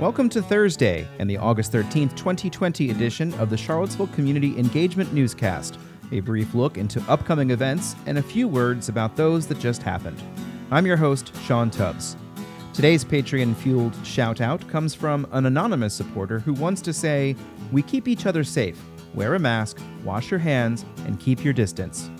Welcome to Thursday and the August 13th, 2020 edition of the Charlottesville Community Engagement Newscast, a brief look into upcoming events and a few words about those that just happened. I'm your host, Sean Tubbs. Today's Patreon fueled shout out comes from an anonymous supporter who wants to say, We keep each other safe. Wear a mask, wash your hands, and keep your distance.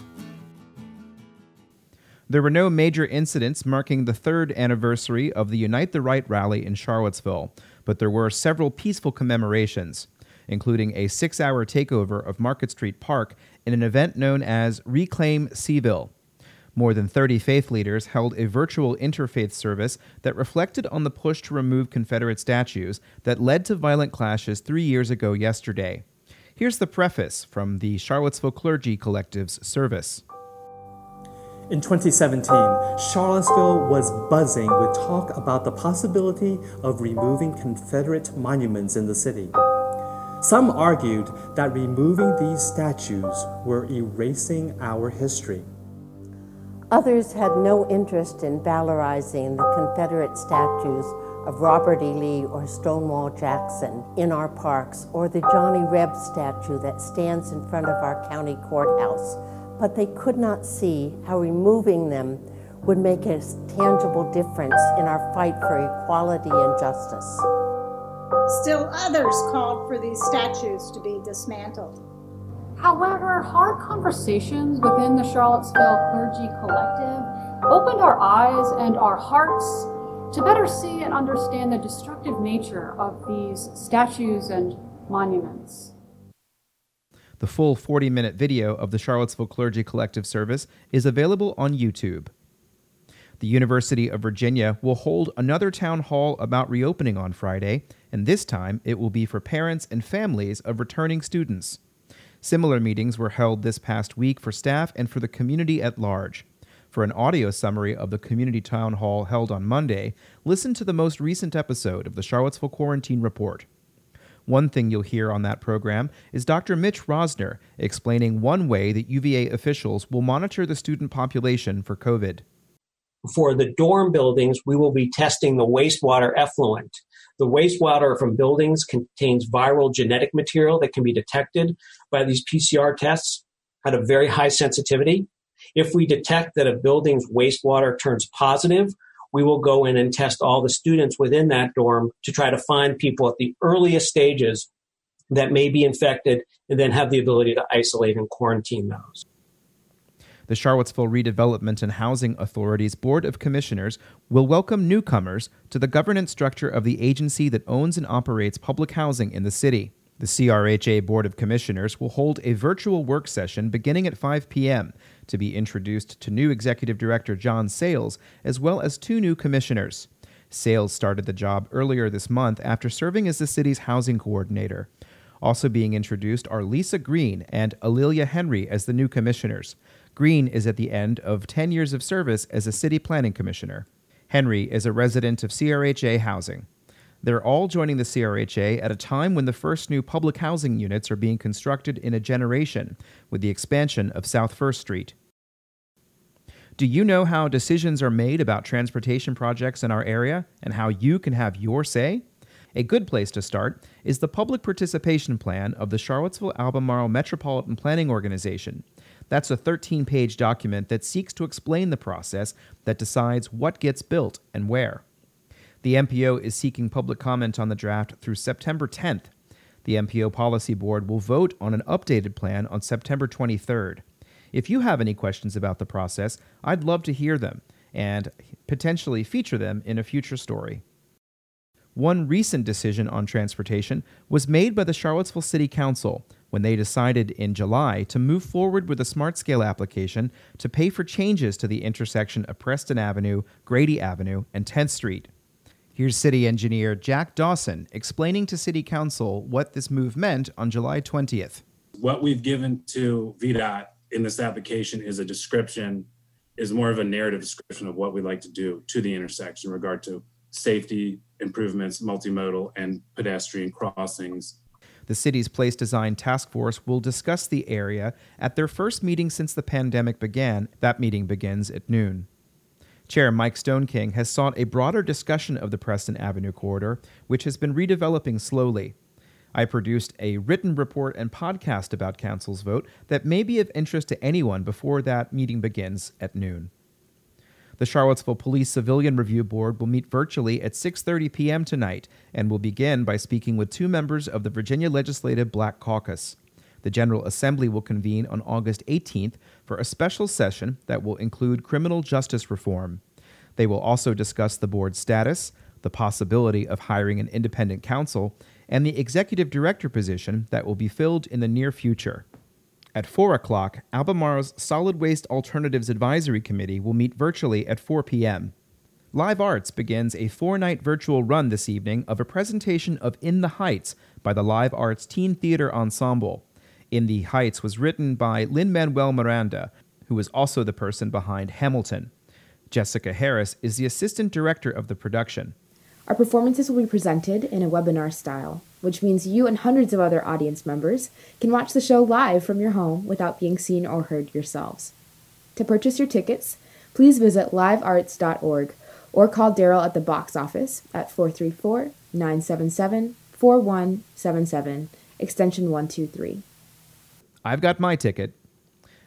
There were no major incidents marking the third anniversary of the Unite the Right rally in Charlottesville, but there were several peaceful commemorations, including a six hour takeover of Market Street Park in an event known as Reclaim Cville. More than 30 faith leaders held a virtual interfaith service that reflected on the push to remove Confederate statues that led to violent clashes three years ago yesterday. Here's the preface from the Charlottesville Clergy Collective's service. In 2017, Charlottesville was buzzing with talk about the possibility of removing Confederate monuments in the city. Some argued that removing these statues were erasing our history. Others had no interest in valorizing the Confederate statues of Robert E. Lee or Stonewall Jackson in our parks, or the Johnny Reb statue that stands in front of our county courthouse, but they could not see how removing them would make a tangible difference in our fight for equality and justice. Still others called for these statues to be dismantled. However, hard conversations within the Charlottesville Clergy Collective opened our eyes and our hearts to better see and understand the destructive nature of these statues and monuments. The full 40 minute video of the Charlottesville Clergy Collective service is available on YouTube. The University of Virginia will hold another town hall about reopening on Friday, and this time it will be for parents and families of returning students. Similar meetings were held this past week for staff and for the community at large. For an audio summary of the community town hall held on Monday, listen to the most recent episode of the Charlottesville Quarantine Report. One thing you'll hear on that program is Dr. Mitch Rosner explaining one way that UVA officials will monitor the student population for COVID. For the dorm buildings, we will be testing the wastewater effluent. The wastewater from buildings contains viral genetic material that can be detected by these PCR tests at a very high sensitivity. If we detect that a building's wastewater turns positive, we will go in and test all the students within that dorm to try to find people at the earliest stages that may be infected and then have the ability to isolate and quarantine those. The Charlottesville Redevelopment and Housing Authority's Board of Commissioners will welcome newcomers to the governance structure of the agency that owns and operates public housing in the city. The CRHA Board of Commissioners will hold a virtual work session beginning at 5 p.m. to be introduced to new Executive Director John Sales, as well as two new commissioners. Sales started the job earlier this month after serving as the city's housing coordinator. Also being introduced are Lisa Green and Alilia Henry as the new commissioners. Green is at the end of 10 years of service as a city planning commissioner. Henry is a resident of CRHA Housing. They're all joining the CRHA at a time when the first new public housing units are being constructed in a generation with the expansion of South First Street. Do you know how decisions are made about transportation projects in our area and how you can have your say? A good place to start is the public participation plan of the Charlottesville Albemarle Metropolitan Planning Organization. That's a 13 page document that seeks to explain the process that decides what gets built and where. The MPO is seeking public comment on the draft through September 10th. The MPO Policy Board will vote on an updated plan on September 23rd. If you have any questions about the process, I'd love to hear them and potentially feature them in a future story. One recent decision on transportation was made by the Charlottesville City Council when they decided in July to move forward with a smart scale application to pay for changes to the intersection of Preston Avenue, Grady Avenue, and 10th Street. Here's City Engineer Jack Dawson explaining to City Council what this move meant on July 20th. What we've given to VDOT in this application is a description, is more of a narrative description of what we'd like to do to the intersection in regard to safety improvements, multimodal, and pedestrian crossings the city's place design task force will discuss the area at their first meeting since the pandemic began. That meeting begins at noon. Chair Mike Stoneking has sought a broader discussion of the Preston Avenue corridor, which has been redeveloping slowly. I produced a written report and podcast about Council's vote that may be of interest to anyone before that meeting begins at noon. The Charlottesville Police Civilian Review Board will meet virtually at 6:30 p.m. tonight and will begin by speaking with two members of the Virginia Legislative Black Caucus. The General Assembly will convene on August 18th for a special session that will include criminal justice reform. They will also discuss the board's status, the possibility of hiring an independent counsel, and the executive director position that will be filled in the near future. At 4 o'clock, Albemarle's Solid Waste Alternatives Advisory Committee will meet virtually at 4 p.m. Live Arts begins a four night virtual run this evening of a presentation of In the Heights by the Live Arts Teen Theater Ensemble. In the Heights was written by Lin Manuel Miranda, who is also the person behind Hamilton. Jessica Harris is the assistant director of the production. Our performances will be presented in a webinar style, which means you and hundreds of other audience members can watch the show live from your home without being seen or heard yourselves. To purchase your tickets, please visit livearts.org or call Daryl at the box office at 434 977 4177, extension 123. I've got my ticket.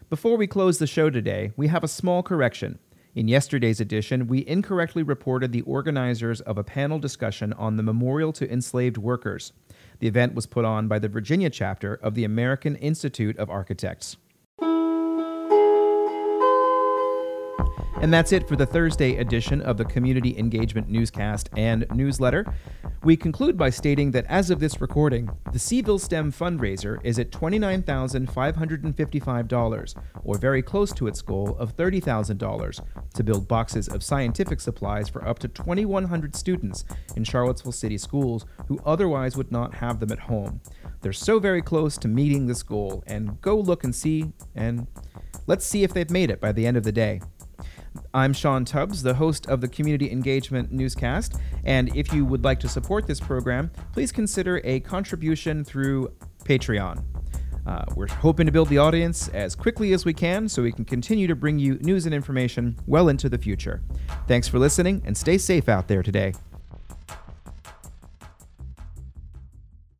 Before we close the show today, we have a small correction. In yesterday's edition, we incorrectly reported the organizers of a panel discussion on the Memorial to Enslaved Workers. The event was put on by the Virginia chapter of the American Institute of Architects. And that's it for the Thursday edition of the Community Engagement Newscast and Newsletter. We conclude by stating that as of this recording, the Cville STEM fundraiser is at $29,555, or very close to its goal of $30,000, to build boxes of scientific supplies for up to 2,100 students in Charlottesville City schools who otherwise would not have them at home. They're so very close to meeting this goal, and go look and see, and let's see if they've made it by the end of the day. I'm Sean Tubbs, the host of the Community Engagement Newscast, and if you would like to support this program, please consider a contribution through Patreon. Uh, we're hoping to build the audience as quickly as we can so we can continue to bring you news and information well into the future. Thanks for listening and stay safe out there today.